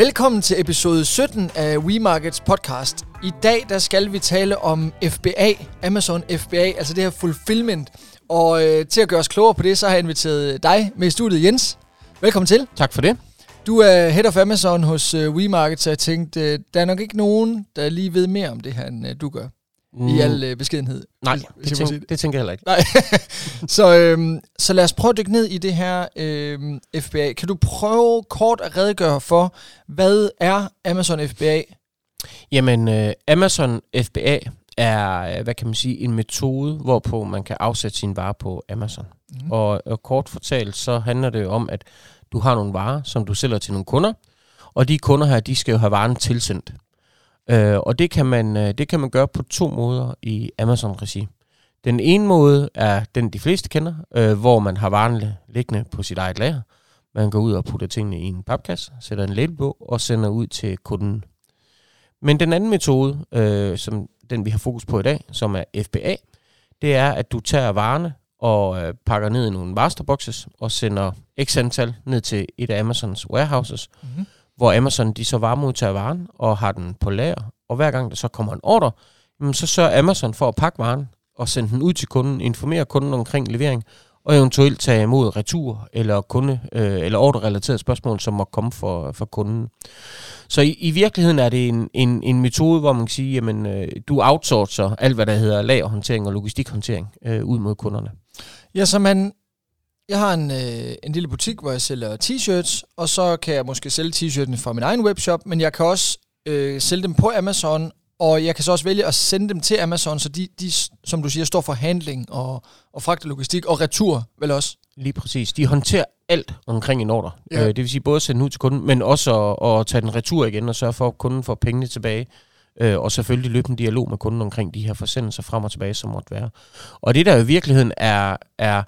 Velkommen til episode 17 af WeMarkets podcast. I dag der skal vi tale om FBA, Amazon FBA, altså det her fulfillment. Og øh, til at gøre os klogere på det, så har jeg inviteret dig med i studiet, Jens. Velkommen til. Tak for det. Du er head of Amazon hos øh, WeMarket, så jeg tænkte, øh, der er nok ikke nogen, der lige ved mere om det her, end øh, du gør. Mm. I al øh, beskedenhed. Nej, det, tænk, det tænker jeg heller ikke. Nej. så, øhm, så lad os prøve at dykke ned i det her øhm, FBA. Kan du prøve kort at redegøre for, hvad er Amazon FBA? Jamen, øh, Amazon FBA er, øh, hvad kan man sige, en metode, hvorpå man kan afsætte sine varer på Amazon. Mm. Og, og kort fortalt, så handler det om, at du har nogle varer, som du sælger til nogle kunder, og de kunder her, de skal jo have varen tilsendt. Øh, og det kan, man, øh, det kan man gøre på to måder i Amazon-regi. Den ene måde er den, de fleste kender, øh, hvor man har varen liggende på sit eget lager. Man går ud og putter tingene i en papkasse, sætter en label på og sender ud til kunden. Men den anden metode, øh, som den vi har fokus på i dag, som er FBA, det er, at du tager varerne og øh, pakker ned i nogle masterboxes og sender x antal ned til et af Amazons warehouses, mm-hmm hvor Amazon de så varemodtager varen og har den på lager. Og hver gang der så kommer en ordre, så sørger Amazon for at pakke varen og sende den ud til kunden, informere kunden omkring levering, og eventuelt tage imod retur eller kunde øh, eller ordrerelaterede spørgsmål, som må komme for, for kunden. Så i, i virkeligheden er det en, en, en metode, hvor man kan sige, jamen øh, du outsourcer alt, hvad der hedder lagerhåndtering og logistikhåndtering øh, ud mod kunderne. Ja, så man, jeg har en, øh, en lille butik, hvor jeg sælger t-shirts, og så kan jeg måske sælge t-shirtene fra min egen webshop, men jeg kan også øh, sælge dem på Amazon, og jeg kan så også vælge at sende dem til Amazon, så de, de som du siger, står for handling og, og fragt logistik og retur vel også. Lige præcis. De håndterer alt omkring en ordre. Ja. Øh, det vil sige både at sende ud til kunden, men også at, at tage den retur igen og sørge for, at kunden får pengene tilbage. Øh, og selvfølgelig løbe en dialog med kunden omkring de her forsendelser frem og tilbage, som måtte være. Og det der i virkeligheden er, er,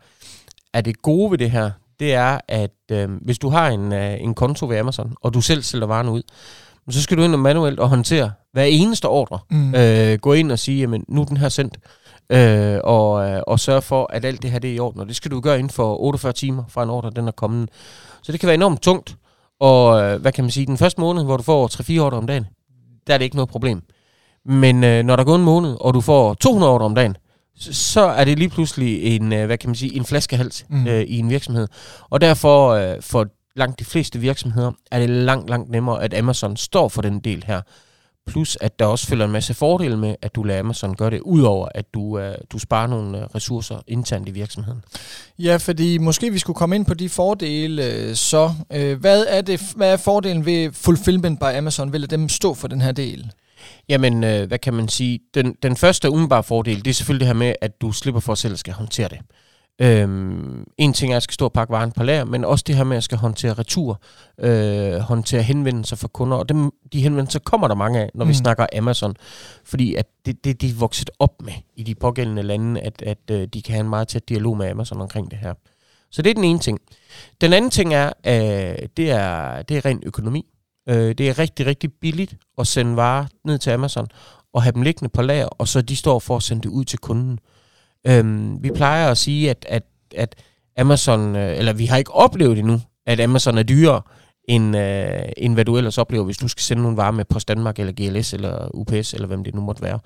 er det gode ved det her, det er, at øh, hvis du har en, øh, en konto ved Amazon, og du selv sælger varen ud, så skal du ind og manuelt og håndtere hver eneste ordre. Mm. Øh, gå ind og sige, jamen nu er den her sendt, øh, og, øh, og sørge for, at alt det her det er i orden. Og det skal du gøre inden for 48 timer fra en ordre, den er kommet. Så det kan være enormt tungt. Og øh, hvad kan man sige, den første måned, hvor du får 3-4 ordre om dagen, der er det ikke noget problem. Men øh, når der går en måned, og du får 200 ordre om dagen, så, er det lige pludselig en, øh, hvad kan man sige, en flaskehals Mm. mm. øh, i en virksomhed. Og derfor øh, for langt de fleste virksomheder er det langt, langt nemmere, at Amazon står for den del her. Plus at der også følger en masse fordele med, at du lader Amazon gøre det, udover at du, øh, du sparer nogle øh, ressourcer internt i virksomheden. Ja, fordi måske vi skulle komme ind på de fordele øh, så. Øh, hvad, er det, hvad er fordelen ved Fulfillment by Amazon? Vil dem stå for den her del? Jamen, øh, hvad kan man sige? Den, den første umiddelbare fordel, det er selvfølgelig det her med, at du slipper for at selv skal håndtere det. Øhm, en ting er, at jeg skal stå og pakke varen på lager, men også det her med, at jeg skal håndtere retur, øh, håndtere henvendelser fra kunder, og dem, de henvendelser kommer der mange af, når mm. vi snakker Amazon, fordi at det, det, de er vokset op med i de pågældende lande, at, at øh, de kan have en meget tæt dialog med Amazon omkring det her. Så det er den ene ting. Den anden ting er, øh, det er, det er ren økonomi. Øh, det er rigtig, rigtig billigt at sende varer ned til Amazon og have dem liggende på lager, og så de står for at sende det ud til kunden. Øh, vi plejer at sige, at, at, at Amazon, øh, eller vi har ikke oplevet endnu, at Amazon er dyrere, end, øh, end hvad du ellers oplever, hvis du skal sende nogle varer med Post Danmark, eller GLS, eller UPS, eller hvem det nu måtte være.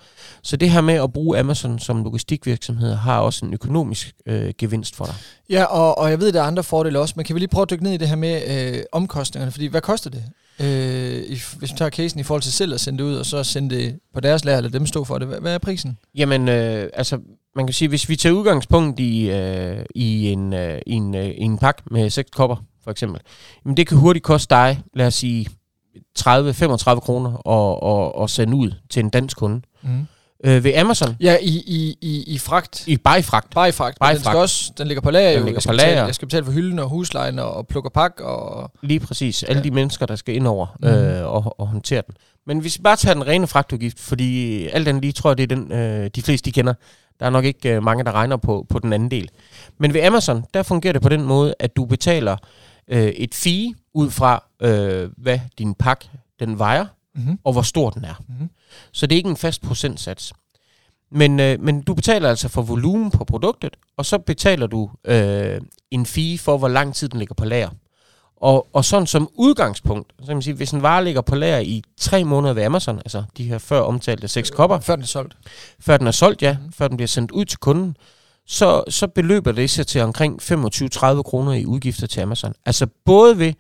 Så det her med at bruge Amazon som logistikvirksomhed, har også en økonomisk øh, gevinst for dig. Ja, og, og jeg ved, der er andre fordele også, men kan vi lige prøve at dykke ned i det her med øh, omkostningerne? Fordi hvad koster det? Øh, i, hvis vi tager casen i forhold til selv at sende det ud, og så sende det på deres lager, eller dem stå for det. Hvad, hvad er prisen? Jamen, øh, altså, man kan sige, hvis vi tager udgangspunkt i, øh, i, en, øh, i, en, øh, i en pakke med seks kopper, for eksempel, jamen det kan hurtigt koste dig, lad os sige, 30-35 kroner at, at, at sende ud til en dansk kunde. Mm. Øh, ved Amazon, Ja, i, i, i, i fragt. i bajfragt, Bare i fragt. Bare i men Den, skal fragt. også, den ligger på lager Den jo. ligger jeg, skal på betale, lager. jeg skal betale for hylden og huslejen og, og plukke og pakke. Og, lige præcis, alle Ja. de mennesker, der skal ind over Mhm. øh, og, og håndtere den. Men hvis vi bare tager den rene fragtudgift, fordi alt andet lige tror jeg, det er den, øh, de fleste de kender. Der er nok ikke øh, mange, der regner på, på den anden del. Men ved Amazon, der fungerer det på den måde, at du betaler øh, et fee ud fra, øh, hvad din pakke den vejer, mm-hmm. og hvor stor den er. Mm-hmm. Så det er ikke en fast procentsats. Men, øh, men du betaler altså for volumen på produktet, og så betaler du øh, en fee for, hvor lang tid den ligger på lager. Og, og sådan som udgangspunkt, så kan man sige, hvis en vare ligger på lager i tre måneder ved Amazon, altså de her før omtalte seks kopper, Før den er solgt. før den er solgt, ja, mm. før den bliver sendt ud til kunden, så, så beløber det sig til omkring 25-30 kroner i udgifter til Amazon. Altså både ved,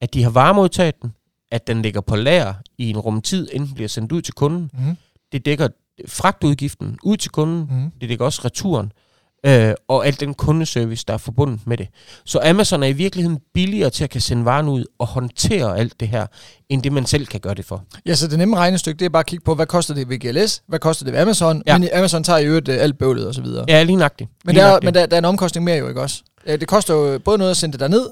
at de har varemodtaget den, at den ligger på lager i en rumtid, inden den bliver sendt ud til kunden. Mm. Det dækker fragtudgiften ud til kunden, Mm. det dækker også returen, øh, og al den kundeservice, der er forbundet med det. Så Amazon er i virkeligheden billigere til at kan sende varen ud og håndtere alt det her, end det man selv kan gøre det for. Ja, så det nemme regnestykke, det er bare at kigge på, hvad koster det ved GLS, hvad koster det ved Amazon, Ja. men Amazon tager i øvrigt øh, alt bøvlet og så videre. Ja, lige nøjagtigt. Men, Lige der, er, men der, der er en omkostning mere jo, ikke også? Ja, Det koster jo både noget at sende det derned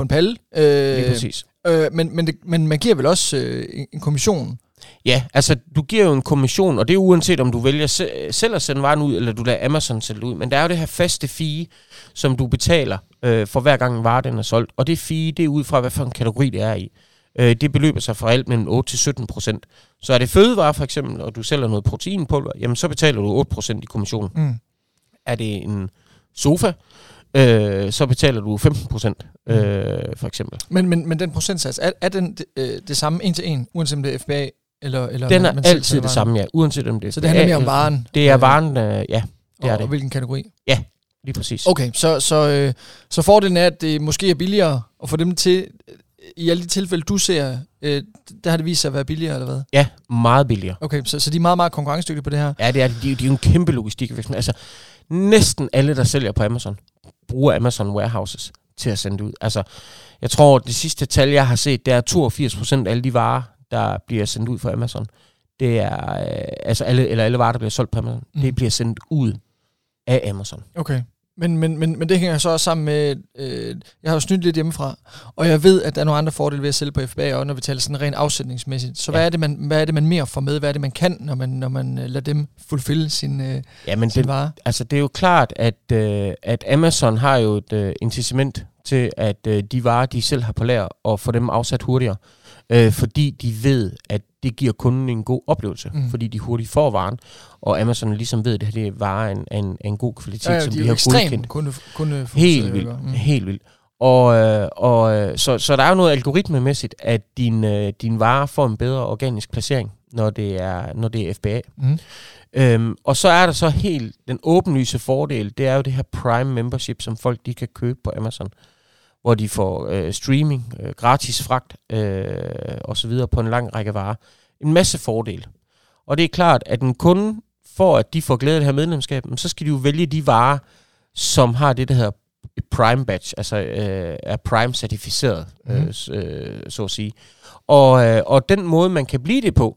på en palle, Lige øh, præcis. øh, men, men, det, men man giver vel også øh, en, kommission. Ja, altså du giver jo en kommission, og det er uanset om du vælger se- selv at sende varen ud, eller du lader Amazon sælge ud. Men der er jo det her faste fee, som du betaler øh, for hver gang en vare den er solgt. Og det fee, det er ud fra, hvad for en kategori det er i. Øh, det beløber sig fra alt mellem 8 til 17 procent. Så er det fødevare for eksempel, og du sælger noget proteinpulver, jamen så betaler du 8 procent i kommission. Mm. Er det en sofa, øh, så betaler du 15 procent, øh, for eksempel. Men, men, men den procentsats, er, er den det, øh, det samme en til en, uanset om det er FBA eller, eller Den man, er man selv altid det varen? samme, ja. Uanset om det er Så det handler mere om varen? Det er øh, varen, øh, ja, det er og, det. og hvilken kategori? lige præcis. Okay, så, så, øh, så fordelen er, at det måske er billigere at få dem til, i alle de tilfælde, du ser, øh, der har det vist sig at være billigere, eller hvad? Ja, meget billigere. Okay, så, så de er meget, meget konkurrencedygtige på det her. Ja, det er. De, er de er jo en kæmpe logistikvirksomhed. Altså, næsten alle, der sælger på Amazon, bruger Amazon Warehouses til at sende ud. Altså, jeg tror, det sidste tal, jeg har set, det er 82 procent af alle de varer, der bliver sendt ud fra Amazon. Det er, øh, altså alle, eller alle varer, der bliver solgt på Amazon, mm. det bliver sendt ud af Amazon. Okay. Men, men, men, men det hænger så også sammen med, øh, jeg har jo snydt lidt hjemmefra, og jeg ved, at der er nogle andre fordele ved at sælge på FBA, og når vi taler sådan rent afsætningsmæssigt. Så ja. hvad, er det, man, hvad er det, man mere får med? Hvad er det, man kan, når man, når man øh, lader dem fulfille sin, øh, Ja, men sin det, vare? altså, det er jo klart, at, øh, at Amazon har jo et øh, incitament til, at øh, de varer, de selv har på lager, og få dem afsat hurtigere. Øh, fordi de ved, at det giver kunden en god oplevelse, mm. fordi de hurtigt får varen. Og Amazon ligesom ved, at det her det er varer en, en, en god kvalitet, Ja, ja, som de de har godkendt. kunde, kunde Helt vildt. Mm. Helt vildt. Og, øh, og øh, så, så der er jo noget algoritmemæssigt, at din, øh, din vare får en bedre organisk placering, når det er, når det er FBA. Mm. Øhm, og så er der så helt den åbenlyse fordel, det er jo det her Prime Membership, som folk de kan købe på Amazon, hvor de får øh, streaming, øh, gratis fragt øh, og så videre på en lang række varer. En masse fordele. Og det er klart, at en kunde, for at de får glæde af det her medlemskab, så skal de jo vælge de varer, som har det, der hedder Prime Badge, altså øh, er Prime-certificeret, Mhm. øh, s- øh, så at sige. Og, øh, og den måde, man kan blive det på,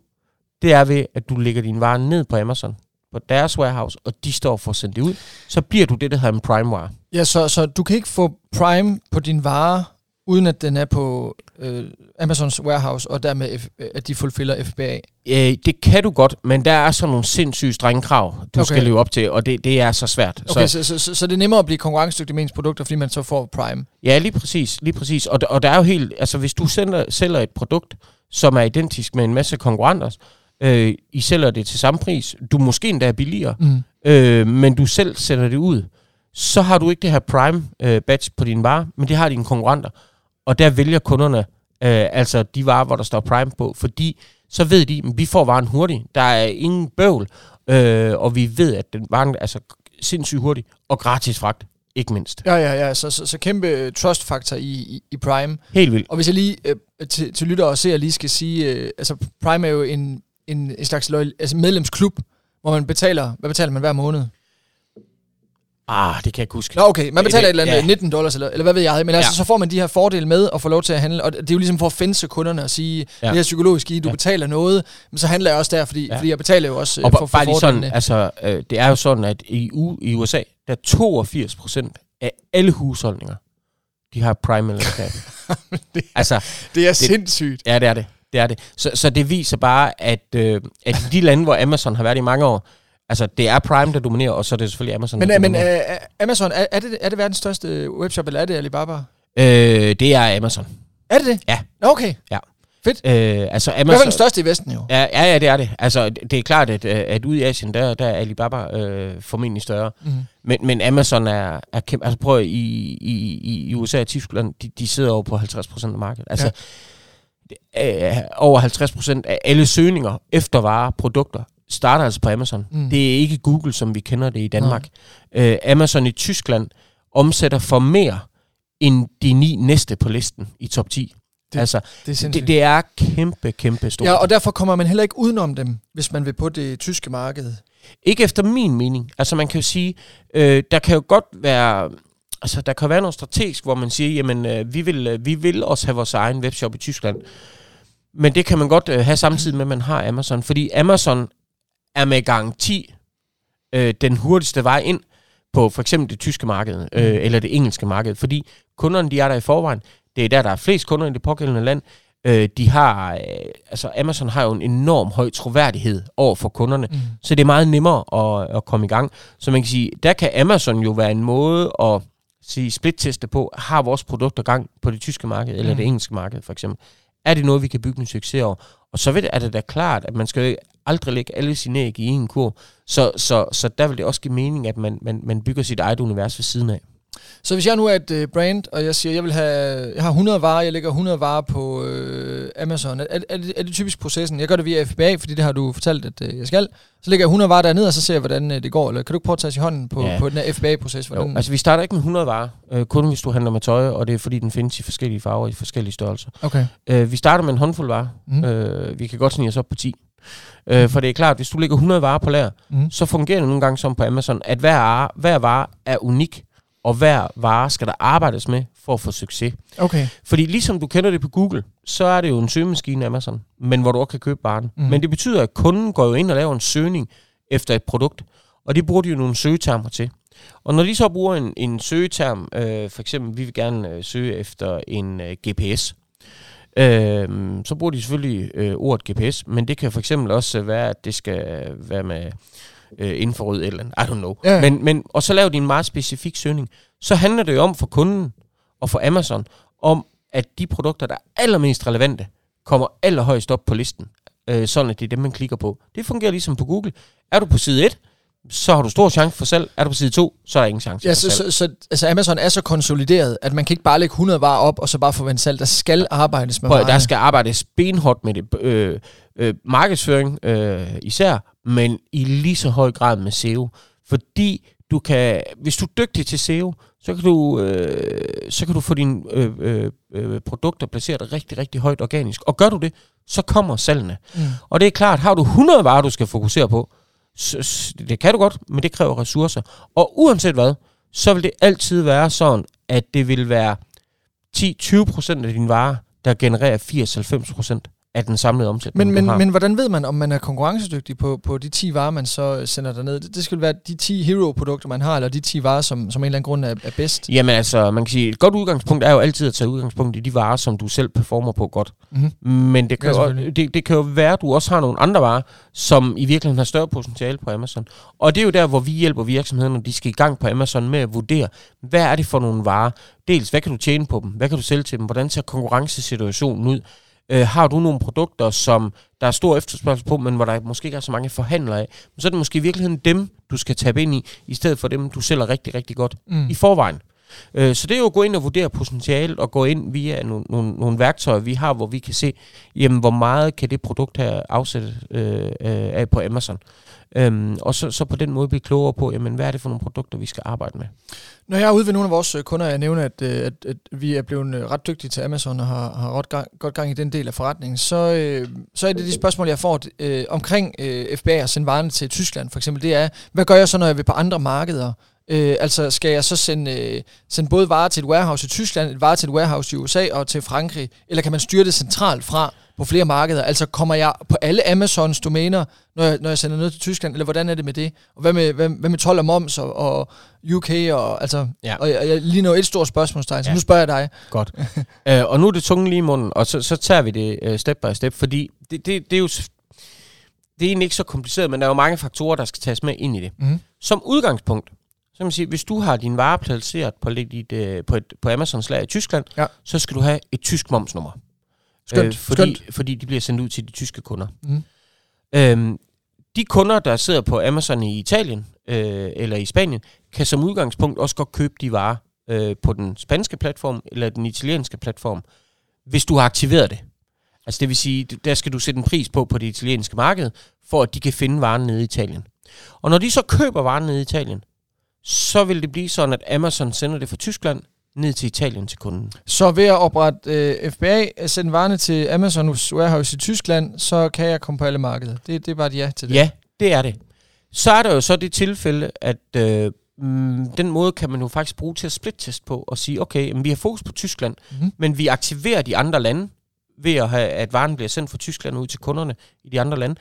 det er ved, at du lægger din vare ned på Amazon, på deres warehouse, og de står for at sende det ud. Så bliver du det, der hedder en Prime-vare. Ja, så, så du kan ikke få Prime på din vare, uden at den er på øh, Amazons warehouse, og dermed F, øh, at de fulfiller FBA. Øh, det kan du godt, men der er så nogle sindssygt strenge krav, du Okay. skal leve op til, og det, det er så svært. Okay, så, så, så, så, det er nemmere at blive konkurrencedygtig med ens produkter, fordi man så får Prime. ja, lige præcis. Lige præcis. Og, der- og der er jo helt, altså hvis du sælger, sælger et produkt, som er identisk med en masse konkurrenter, øh, I sælger det til samme pris, du måske endda er billigere, Mm. øh, men du selv sender det ud, så har du ikke det her Prime øh, badge på din vare, men det har dine konkurrenter. Og der vælger kunderne øh, altså de varer, hvor der står Prime på, fordi så ved de, at vi får varen hurtigt. Der er ingen bøvl, øh, og vi ved, at den varen er altså sindssygt hurtig, og gratis fragt, ikke mindst. Ja, ja, ja. Så, så, så kæmpe øh, trust-faktor i, i, i Prime. Helt vildt. Og hvis jeg lige øh, til, til lytter og ser lige skal sige, øh, altså Prime er jo en, en, en slags loyal, altså medlemsklub, hvor man betaler, hvad betaler man hver måned? Ah, det kan jeg ikke huske. Nå okay, man betaler Det- et eller andet ja. 19 dollars, eller, eller hvad ved jeg, men altså Ja. så får man de her fordele med og får lov til at handle, og det er jo ligesom for at fænse kunderne og sige, ja. Det her psykologiske i, du ja. Betaler noget, men så handler jeg også der, fordi, ja. Fordi jeg betaler jo også øh, Og for, for, for bare lige sådan, fordelene. altså, øh, det er jo sådan, at i, U, i USA, der er 82 procent af alle husholdninger, de har Prime-medlemskab. Det- altså, Det er det- sindssygt. Ja, det er det. Det er det. Så, så det viser bare, at, øh, at i de lande, hvor Amazon har været i mange år, altså det er Prime, der dominerer, og så er det selvfølgelig Amazon, Men, der øh, men dominerer. øh, Amazon, er, er, det, er det verdens største webshop, eller er det Alibaba? Øh, det er Amazon. Er det det? Ja. Okay. Fedt. Øh, altså Hvad er den største i Vesten jo? Ja, ja, ja, det er det. Altså, det er klart, at, øh, at ude i Asien, der, der er Alibaba øh, formentlig større. Mm. Men, men Amazon er, er kæmpe. Altså prøv i, i, i USA og Tyskland, de, de sidder over på 50% af markedet. Altså, ja. øh, over 50% af alle søgninger efter varer, produkter, starter altså på Amazon. Mm. Det er ikke Google, som vi kender det i Danmark. Øh, Amazon i Tyskland omsætter for mere end de ni næste på listen i top 10. Det, altså, det, er det, det er kæmpe, kæmpe stort. Ja, og derfor kommer man heller ikke udenom dem, hvis man vil på det tyske marked. Ikke efter min mening. Altså man kan jo sige, øh, der kan jo godt være... Altså, der kan være noget strategisk, hvor man siger, jamen, øh, vi, vil, øh, vi vil også have vores egen webshop i Tyskland. Men det kan man godt øh, have samtidig med, at man har Amazon. Fordi Amazon er med garanti øh, den hurtigste vej ind på for eksempel det tyske marked, øh, mm. eller det engelske marked. Fordi kunderne, de er der i forvejen. Det er der, der er flest kunder i det pågældende land. Øh, de har, øh, altså Amazon har jo en enorm høj troværdighed over for kunderne, mm. så det er meget nemmere at, at komme i gang. Så man kan sige, der kan Amazon jo være en måde at sige split-teste på, har vores produkter gang på det tyske marked, eller mm. det engelske marked for eksempel. Er det noget, vi kan bygge en succes over? Og så er det da klart, at man skal aldrig lægge alle sine æg i en kur. Så, så, så der vil det også give mening, at man, man, man bygger sit eget univers ved siden af. Så hvis jeg nu er et uh, brand, og jeg siger, jeg vil have, jeg har 100 varer, jeg lægger 100 varer på uh, Amazon, er, er, det, er det typisk processen? Jeg gør det via FBA, fordi det har du fortalt, at uh, jeg skal. Så lægger jeg 100 varer derned, og så ser jeg, hvordan uh, det går. Eller kan du ikke prøve at tage i hånden på, ja. på den her FBA-proces? Jo, altså vi starter ikke med 100 varer, uh, kun hvis du handler med tøj, og det er fordi, den findes i forskellige farver, i forskellige størrelser. Okay. Uh, vi starter med en håndfuld varer. Mm. Uh, vi kan godt snige os op på 10. Uh, for det er klart, hvis du lægger 100 varer på lager, mm. så fungerer det nogle gange som på Amazon, at hver, hver vare er unik og hver vare skal der arbejdes med for at få succes. Okay. Fordi ligesom du kender det på Google, så er det jo en søgemaskine Amazon, men hvor du også kan købe varen. Mm. Men det betyder, at kunden går jo ind og laver en søgning efter et produkt, og det bruger de jo nogle søgetermer til. Og når de så bruger en, en søgeterm, øh, for eksempel, vi vil gerne øh, søge efter en øh, GPS, øh, så bruger de selvfølgelig øh, ordet GPS, men det kan for eksempel også være, at det skal være med øh, infrarød eller I don't know. Ja. Men, men, og så laver de en meget specifik søgning. Så handler det jo om for kunden og for Amazon, om at de produkter, der er allermest relevante, kommer allerhøjst op på listen. Øh, sådan at det er dem, man klikker på. Det fungerer ligesom på Google. Er du på side 1, så har du stor chance for salg. Er du på side 2, så er der ingen chance ja, for så, salg. Så, så, altså Amazon er så konsolideret, at man kan ikke bare lægge 100 varer op, og så bare forvente salg. Der skal arbejdes med Prøv, Der skal arbejdes benhårdt med det. Øh, øh, markedsføring øh, især, men i lige så høj grad med SEO. Fordi du kan, hvis du er dygtig til SEO, så kan du, øh, så kan du få dine øh, øh, øh, produkter placeret rigtig, rigtig højt organisk. Og gør du det, så kommer salgene. Mm. Og det er klart, har du 100 varer, du skal fokusere på, så, det kan du godt, men det kræver ressourcer. Og uanset hvad, så vil det altid være sådan, at det vil være 10-20% af dine varer, der genererer 80-90% af den samlede omsætning, men, men, men hvordan ved man, om man er konkurrencedygtig på, på de 10 varer, man så sender derned? Det, det skal være de 10 hero-produkter, man har, eller de 10 varer, som, som en eller anden grund er, er bedst? Jamen altså, man kan sige, et godt udgangspunkt er jo altid at tage udgangspunkt i de varer, som du selv performer på godt. Mm-hmm. Men det kan, ja, jo, det, det kan jo være, at du også har nogle andre varer, som i virkeligheden har større potentiale på Amazon. Og det er jo der, hvor vi hjælper virksomhederne, når de skal i gang på Amazon med at vurdere, hvad er det for nogle varer? Dels, hvad kan du tjene på dem? Hvad kan du sælge til dem? Hvordan ser konkurrencesituationen ud? Øh, har du nogle produkter, som der er stor efterspørgsel på, men hvor der måske ikke er så mange forhandlere af, så er det måske i virkeligheden dem, du skal tabe ind i, i stedet for dem, du sælger rigtig, rigtig godt mm. i forvejen. Øh, så det er jo at gå ind og vurdere potentialet, og gå ind via nogle, nogle, nogle værktøjer, vi har, hvor vi kan se, jamen, hvor meget kan det produkt her afsætte øh, øh, af på Amazon. Øhm, og så, så på den måde blive klogere på, jamen, hvad er det for nogle produkter, vi skal arbejde med. Når jeg er ude ved nogle af vores øh, kunder, jeg nævner, at, øh, at, at vi er blevet øh, ret dygtige til Amazon og har, har ret gang, godt gang i den del af forretningen, så, øh, så er det de spørgsmål, jeg får øh, omkring øh, FBA og sende varerne til Tyskland for eksempel, det er, hvad gør jeg så, når jeg vil på andre markeder? Øh, altså skal jeg så sende, øh, sende både varer til et warehouse i Tyskland, et varer til et warehouse i USA og til Frankrig, eller kan man styre det centralt fra på flere markeder? Altså kommer jeg på alle Amazons domæner, når jeg, når jeg sender noget til Tyskland, eller hvordan er det med det? Og hvad med, hvad, hvad med 12 og moms og, og UK? Og, altså, ja. og jeg, jeg lige nu et stort spørgsmålstegn, så ja. nu spørger jeg dig. Godt. uh, og nu er det tunge lige i munden, og så, så tager vi det uh, step by step, fordi det, det, det er jo det er egentlig ikke så kompliceret, men der er jo mange faktorer, der skal tages med ind i det. Mm. Som udgangspunkt, så man sige, hvis du har din vare placeret på, dit, uh, på, et, på Amazons lager i Tyskland, ja. så skal du have et tysk momsnummer. Skønt, øh, fordi, skønt. fordi de bliver sendt ud til de tyske kunder. Mm. Øhm, de kunder, der sidder på Amazon i Italien øh, eller i Spanien, kan som udgangspunkt også godt købe de varer øh, på den spanske platform eller den italienske platform, hvis du har aktiveret det. Altså det vil sige, der skal du sætte en pris på på det italienske marked, for at de kan finde varen nede i Italien. Og når de så køber varen nede i Italien, så vil det blive sådan, at Amazon sender det fra Tyskland ned til Italien til kunden. Så ved at oprette øh, FBA, at sende varerne til Amazon's warehouse i Tyskland, så kan jeg komme på alle markeder. Det, det er bare et ja til det. Ja, det er det. Så er der jo så det tilfælde, at øh, mm, den måde kan man jo faktisk bruge til at splittest på og sige, okay, jamen, vi har fokus på Tyskland, Mm-hmm. men vi aktiverer de andre lande ved at have, at varen bliver sendt fra Tyskland ud til kunderne i de andre lande.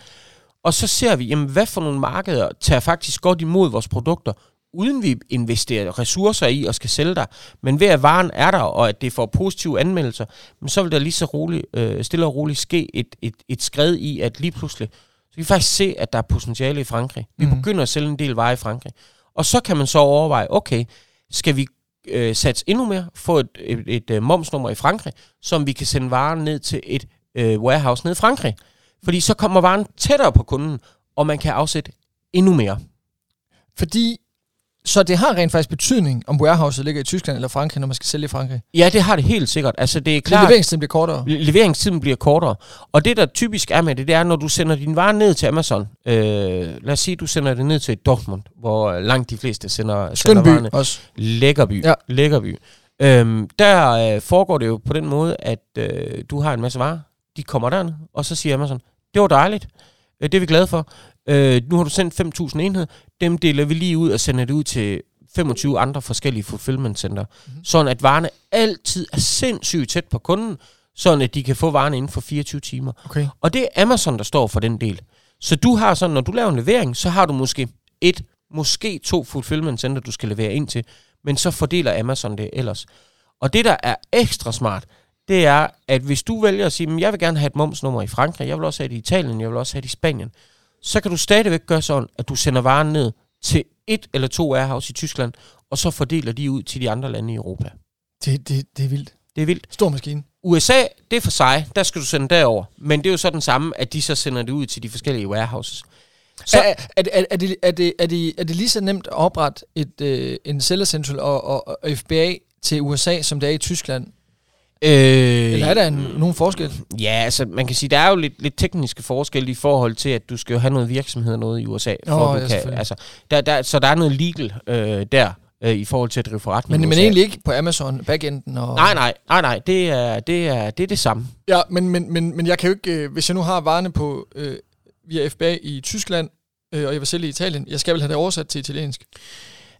Og så ser vi, jamen, hvad for nogle markeder tager faktisk godt imod vores produkter, uden vi investerer ressourcer i og skal sælge der. Men ved at varen er der, og at det får positive anmeldelser, men så vil der lige så roligt, øh, stille og roligt ske et, et, et skred i, at lige pludselig, så kan vi faktisk se, at der er potentiale i Frankrig. Vi Mhm. begynder at sælge en del varer i Frankrig. Og så kan man så overveje, okay, skal vi øh, satse endnu mere, få et, et, et, et øh, momsnummer i Frankrig, som vi kan sende varen ned til et øh, warehouse ned i Frankrig. Fordi så kommer varen tættere på kunden, og man kan afsætte endnu mere. Fordi, så det har rent faktisk betydning, om warehouset ligger i Tyskland eller Frankrig, når man skal sælge i Frankrig. Ja, det har det helt sikkert. Altså, det er Klart. Leveringstiden bliver kortere. Le- leveringstiden bliver kortere. Og det, der typisk er med det, det er, når du sender din vare ned til Amazon. Øh, lad os sige, du sender det ned til Dortmund, hvor øh, langt de fleste sender, sender varerne. også. Lækkerby. Ja. Lækkerby. Øhm, der øh, foregår det jo på den måde, at øh, du har en masse varer. De kommer derned, og så siger Amazon, det var dejligt. Øh, det er vi glade for. Øh, nu har du sendt 5.000 enheder. Dem deler vi lige ud og sender det ud til 25 andre forskellige fulfillment center. Mhm. Mm-hmm. Sådan at varerne altid er sindssygt tæt på kunden, sådan at de kan få varerne inden for 24 timer. Okay. Og det er Amazon, der står for den del. Så du har sådan, når du laver en levering, så har du måske et, måske to fulfillment center, du skal levere ind til, men så fordeler Amazon det ellers. Og det, der er ekstra smart, det er, at hvis du vælger at sige, at jeg vil gerne have et momsnummer i Frankrig, jeg vil også have det i Italien, jeg vil også have det i Spanien, så kan du stadigvæk gøre sådan, at du sender varen ned til et eller to warehouse i Tyskland, og så fordeler de ud til de andre lande i Europa. Det, det, det er vildt. Det er vildt. Stor maskine. USA, det er for sig, der skal du sende derover. Men det er jo så den samme, at de så sender det ud til de forskellige warehouses. Så Så, er, er, er, er, det, er, det, er, det, er det lige så nemt at oprette et, øh, en Seller Central og, og, og FBA til USA, som det er i Tyskland? Øh, Eller er der en, nogen forskel? Ja, altså man kan sige, der er jo lidt, lidt tekniske forskelle i forhold til, at du skal jo have noget virksomhed og noget i USA. For at ja, du kan, selvfølgelig. altså, der, der, så der er noget legal øh, der, øh, i forhold til at drive forretning Men, men egentlig ikke på Amazon, backenden og... Nej, nej, nej, nej, det er det, er, det, er det samme. Ja, men, men, men, men jeg kan jo ikke, øh, hvis jeg nu har varerne på øh, via FBA i Tyskland, øh, og jeg vil sælge i Italien, jeg skal vel have det oversat til italiensk.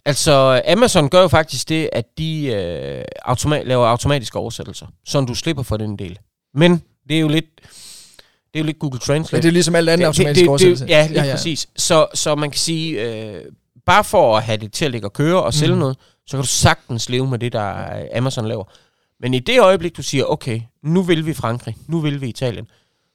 Altså, Amazon gør jo faktisk det, at de øh, automa- laver automatiske oversættelser, så du slipper for den del. Men det er jo lidt, det er jo lidt Google Translate. Men det er ligesom alt andet automatisk oversættelse. ja, lige ja, ja. præcis. Så, så man kan sige, øh, bare for at have det til at ligge og køre og sælge Mm. mm. noget, så kan du sagtens leve med det, der øh, Amazon laver. Men i det øjeblik, du siger, okay, nu vil vi Frankrig, nu vil vi Italien,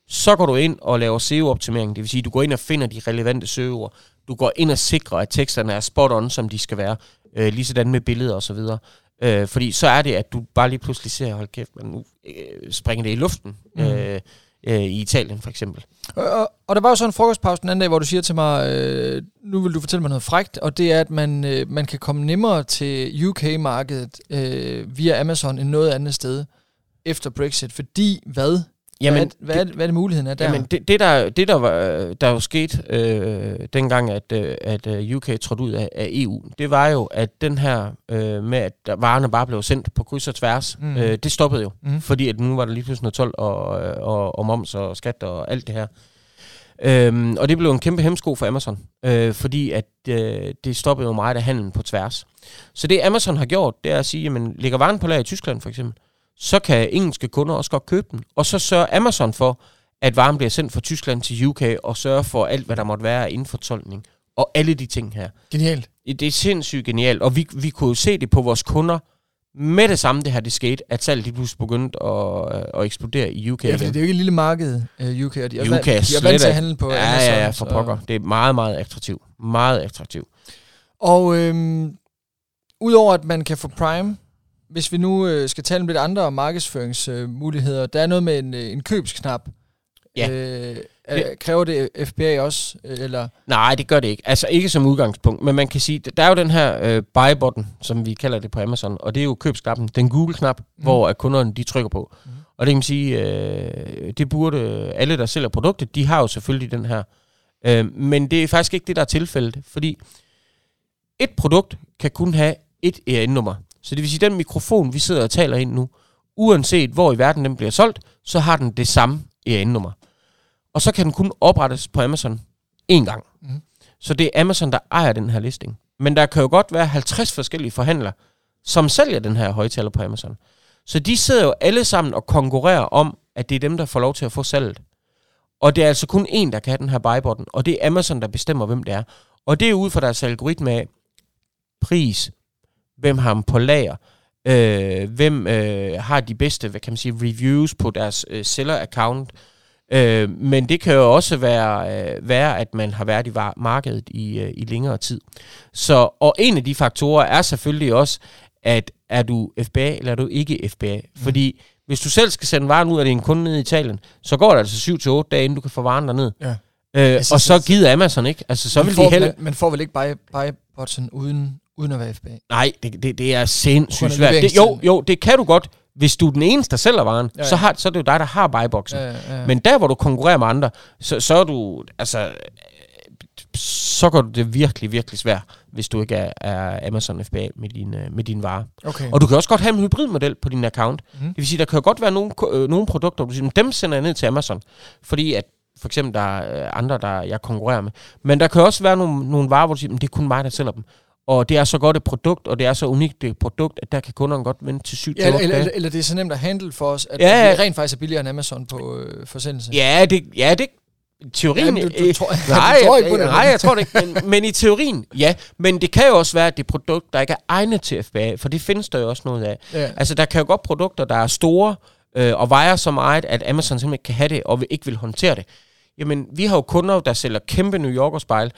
så går du ind og laver SEO-optimering. Det vil sige, du går ind og finder de relevante søgeord. Du går ind og sikrer, at teksterne er spot on, som de skal være. Øh, lige sådan med billeder og så videre. Øh, fordi så er det, at du bare lige pludselig ser, hold kæft, men nu øh, springer det i luften. Mm. Øh, øh, I Italien for eksempel. Og, og, og der var jo så en frokostpause den anden dag, hvor du siger til mig, øh, nu vil du fortælle mig noget frægt, og det er, at man, øh, man kan komme nemmere til UK-markedet øh, via Amazon end noget andet sted efter Brexit. Fordi hvad? Jamen, hvad, er, hvad, er, hvad er det muligheden er der? Jamen, det, det, der, det der, var, der jo skete øh, dengang, at, øh, at øh, UK trådte ud af, af EU, det var jo, at den her øh, med, at varerne bare blev sendt på kryds og tværs, Mm. øh, det stoppede jo. Mm. Fordi at nu var der lige pludselig noget tolv og, og, og moms og skat og alt det her. Øhm, og det blev en kæmpe hemsko for Amazon, øh, fordi at øh, det stoppede jo meget af handlen på tværs. Så det Amazon har gjort, det er at sige, jamen ligger varen på lager i Tyskland for eksempel, så kan engelske kunder også godt købe den. Og så sørger Amazon for, at varen bliver sendt fra Tyskland til UK, og sørger for alt, hvad der måtte være af indfortolkning. Og alle de ting her. Genialt. Det er sindssygt genialt, og vi, vi kunne jo se det på vores kunder, med det samme det her, det skete, at salget pludselig begyndte at, at eksplodere i UK. Ja, igen. det er jo ikke et lille marked, uh, UK, og de er, UK de er vant til at handle på ja, Amazon. ja, ja, for pokker. Det er meget, meget attraktivt. Meget attraktivt. Og øhm, udover at man kan få Prime hvis vi nu øh, skal tale om lidt andre markedsføringsmuligheder, der er noget med en, øh, en købsknap. Ja. Øh, er, kræver det FBA også, øh, eller? Nej, det gør det ikke. Altså ikke som udgangspunkt, men man kan sige, der er jo den her øh, buy-button, som vi kalder det på Amazon, og det er jo købsknappen, den Google-knap, mm. hvor at kunderne de trykker på. Mm. Og det kan man sige, øh, det burde alle, der sælger produktet, de har jo selvfølgelig den her. Øh, men det er faktisk ikke det, der er tilfældet, fordi et produkt kan kun have et EAN-nummer. Så det vil sige, at den mikrofon, vi sidder og taler ind nu, uanset hvor i verden den bliver solgt, så har den det samme EAN-nummer. Og så kan den kun oprettes på Amazon én gang. Mm. Så det er Amazon, der ejer den her listing. Men der kan jo godt være 50 forskellige forhandlere, som sælger den her højtaler på Amazon. Så de sidder jo alle sammen og konkurrerer om, at det er dem, der får lov til at få salget. Og det er altså kun én, der kan have den her buy-button, og det er Amazon, der bestemmer, hvem det er. Og det er ud fra deres algoritme af pris, hvem har dem på lager, øh, hvem øh, har de bedste, hvad kan man sige, reviews på deres øh, seller-account, Øh, men det kan jo også være, øh, være, at man har været i markedet i, øh, i længere tid. Så, og en af de faktorer er selvfølgelig også, at er du FBA eller er du ikke FBA? Mm. Fordi hvis du selv skal sende varen ud af din kunde ned i Italien, så går det altså 7-8 dage, inden du kan få varen derned. Ja. Øh, og så gider Amazon ikke. Altså, så man vil får, de heller... Man, man får vel ikke buy, buy button uden, uden at være FBA? Nej, det, det, det er sindssygt svært. Det, jo, jo, det kan du godt, hvis du er den eneste, der sælger varen, ja, ja. Så, har, så er det jo dig, der har buyboxen. Ja, ja, ja. Men der, hvor du konkurrerer med andre, så, så er du, altså, så går det virkelig, virkelig svært, hvis du ikke er, er Amazon FBA med dine, med dine varer. Okay. Og du kan også godt have en hybridmodel på din account. Mm. Det vil sige, der kan jo godt være nogle, øh, nogle produkter, du siger, dem sender jeg ned til Amazon, fordi at for eksempel der er andre, der jeg konkurrerer med. Men der kan også være nogle, nogle varer, hvor du siger, det er kun mig, der sælger dem. Og det er så godt et produkt, og det er så unikt et produkt, at der kan kunderne godt vente til 7 ja, eller, eller, eller det er så nemt at handle for os, at ja, det rent faktisk er billigere end Amazon på øh, forsendelse. Ja, det, ja, det teorien... Ja, du, du, tror, nej, du tror ikke på det. Nej, jeg tror det ikke. Men, men i teorien, ja. Men det kan jo også være, at det er produkt, der ikke er egnet til FBA, for det findes der jo også noget af. Ja. Altså, der kan jo godt produkter, der er store øh, og vejer så meget, at Amazon simpelthen ikke kan have det, og ikke vil håndtere det. Jamen, vi har jo kunder, der sælger kæmpe New Yorker spejl.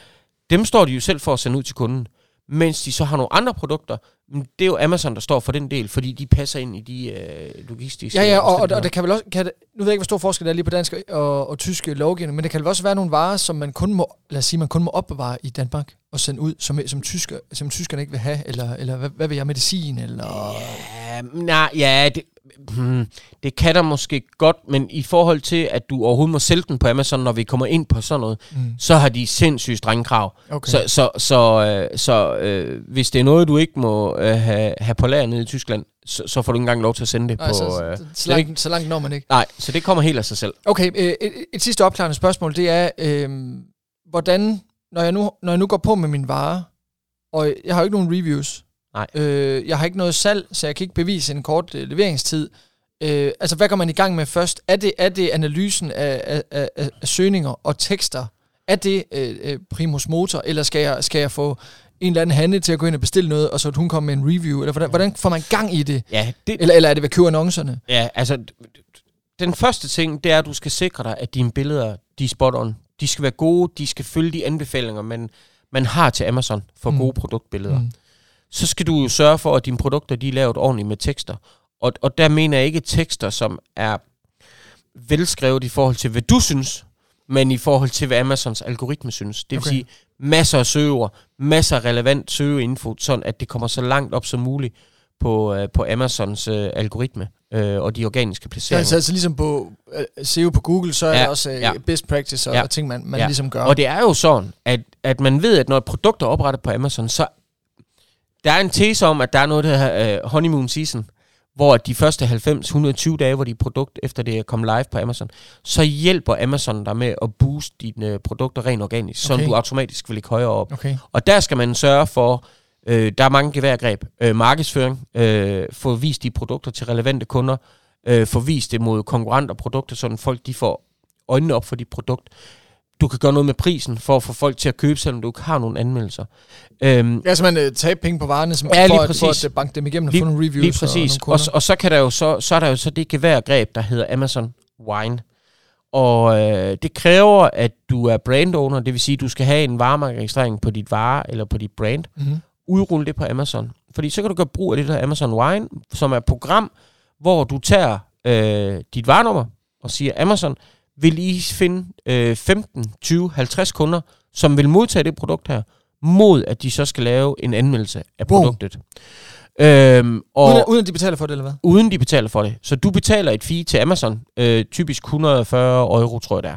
Dem står de jo selv for at sende ud til kunden mens de så har nogle andre produkter, det er jo Amazon, der står for den del, fordi de passer ind i de øh, logistiske... Ja, ja, og, og, og det kan vel også... Kan det, nu ved jeg ikke, hvor stor forskel der er lige på dansk og, og tysk lovgivning, men det kan vel også være nogle varer, som man kun må, lad os sige, man kun må opbevare i Danmark og sende ud, som, som, tysker, som tyskerne ikke vil have, eller, eller hvad, hvad vil jeg, medicin, eller... Ja, nej, ja, det, hmm, det kan der måske godt, men i forhold til, at du overhovedet må sælge den på Amazon, når vi kommer ind på sådan noget, mm. så har de sindssygt strenge krav. Okay. Så, så, så, øh, så øh, hvis det er noget, du ikke må øh, have, have på lager nede i Tyskland, så, så får du ikke engang lov til at sende det Nej, på... Så, øh, så, langt, så langt når man ikke. Nej, så det kommer helt af sig selv. Okay, øh, et, et sidste opklarende spørgsmål, det er, øh, hvordan, når jeg, nu, når jeg nu går på med min vare, og jeg har jo ikke nogen reviews, Nej. Øh, jeg har ikke noget salg, så jeg kan ikke bevise en kort øh, leveringstid. Øh, altså, hvad går man i gang med først? Er det, er det analysen af, af, af, af søgninger og tekster? Er det øh, øh, primus motor, eller skal jeg, skal jeg få en eller anden hande til at gå ind og bestille noget, og så hun kommer med en review? Eller hvordan, hvordan får man gang i det? Ja, det eller, eller er det ved at købe annoncerne? Ja, altså, den første ting, det er, at du skal sikre dig, at dine billeder, de er spot on. De skal være gode, de skal følge de anbefalinger, man, man har til Amazon for mm. gode produktbilleder. Mm så skal du jo sørge for, at dine produkter de er lavet ordentligt med tekster. Og, og der mener jeg ikke tekster, som er velskrevet i forhold til, hvad du synes, men i forhold til, hvad Amazons algoritme synes. Det vil okay. sige, masser af søgeord, masser af relevant søgeinfo, sådan at det kommer så langt op som muligt på, uh, på Amazons uh, algoritme uh, og de organiske placeringer. Ja, altså, altså ligesom på uh, SEO på Google, så er ja, der også uh, ja. best practice og, ja. og ting, man, man ja. ligesom gør. Og det er jo sådan, at, at man ved, at når et produkt er oprettet på Amazon, så der er en tese om, at der er noget, der hedder uh, honeymoon season, hvor de første 90-120 dage, hvor de produkt, efter det er kommet live på Amazon, så hjælper Amazon dig med at booste dine uh, produkter rent organisk, okay. så du automatisk vil ligge højere op. Okay. Og der skal man sørge for, øh, der er mange geværgreb, øh, markedsføring, øh, få vist de produkter til relevante kunder, øh, få vist det mod konkurrenter produkter, så folk de får øjnene op for dit produkt du kan gøre noget med prisen for at få folk til at købe, selvom du ikke har nogen anmeldelser. Øhm, ja, så man tager penge på varerne, som ja, for, præcis. for at øh, banke dem igennem og lige, få nogle reviews. Lige præcis. Og, og, og så, kan der jo så, så er der jo så det geværgreb, der hedder Amazon Wine. Og øh, det kræver, at du er brand owner, det vil sige, at du skal have en varemærkeregistrering på dit vare eller på dit brand. Mm-hmm. Udrulle det på Amazon. Fordi så kan du gøre brug af det der Amazon Wine, som er et program, hvor du tager øh, dit varenummer og siger, Amazon, vil I finde øh, 15, 20, 50 kunder, som vil modtage det produkt her, mod at de så skal lave en anmeldelse af Boom. produktet. Øhm, og Uden, uden at de betaler for det, eller hvad? uden de betaler for det. Så du betaler et fee til Amazon, øh, typisk 140 euro, tror jeg det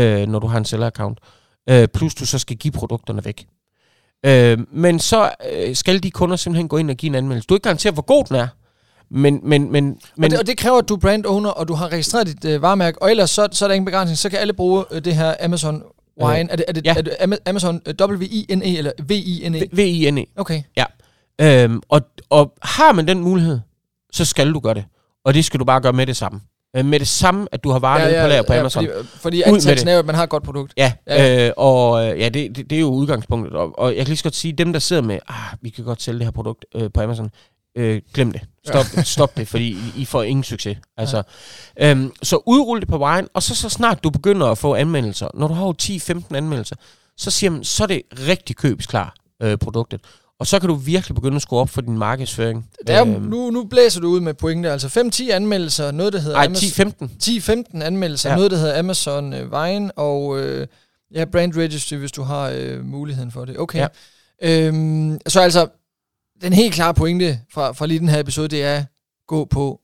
er, øh, når du har en seller-account. Øh, plus du så skal give produkterne væk. Øh, men så øh, skal de kunder simpelthen gå ind og give en anmeldelse. Du er ikke garanteret, hvor god den er, men... men, men, Men, og, det, og det kræver, at du er brand owner, og du har registreret dit øh, varemærke, og ellers så, så er der ingen begrænsning. Så kan alle bruge øh, det her Amazon Wine. Øh, er, det, er, det, ja. er det Ama- Amazon øh, W-I-N-E eller V-I-N-E? V-I-N-E. Okay. Øhm, og, og har man den mulighed, så skal du gøre det. Og det skal du bare gøre med det samme. Øh, med det samme, at du har varer ja, ja, på lager på Amazon. Fordi, fordi Ud med antagelsen er jo, at man har et godt produkt. Ja, Ja. ja. Øh, og øh, ja, det, det, det er jo udgangspunktet. Og, og jeg kan lige så godt sige, dem der sidder med, ah, vi kan godt sælge det her produkt øh, på Amazon, øh, glem det. Stop, ja. stop det, fordi I, får ingen succes. Altså, ja. øhm, så udrul det på vejen, og så, så snart du begynder at få anmeldelser, når du har jo 10-15 anmeldelser, så siger man, så er det rigtig købsklar øh, produktet. Og så kan du virkelig begynde at skrue op for din markedsføring. Det er, Øhm, nu, nu blæser du ud med pointe. Altså 5-10 anmeldelser, noget der hedder Ej, Amazon- 10-15. 10-15 anmeldelser, ja. Noget der hedder Amazon øh, Vine, og øh, ja, Brand Registry, hvis du har øh, muligheden for det. Okay. Ja. Øhm, så altså, den helt klare pointe fra, fra lige den her episode, det er, gå på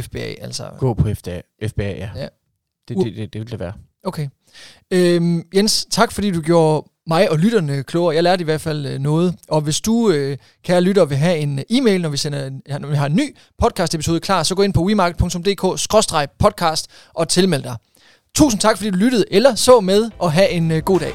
FBA, altså. Gå på FBA, FBA ja. Ja. Det, det, det, det vil det være. Okay. Øhm, Jens, tak fordi du gjorde mig og lytterne klogere. Jeg lærte i hvert fald øh, noget. Og hvis du, øh, kære lytter, vil have en øh, e-mail, når vi, sender når vi har en ny podcast-episode klar, så gå ind på wemarket.dk-podcast og tilmeld dig. Tusind tak, fordi du lyttede eller så med, og have en god dag.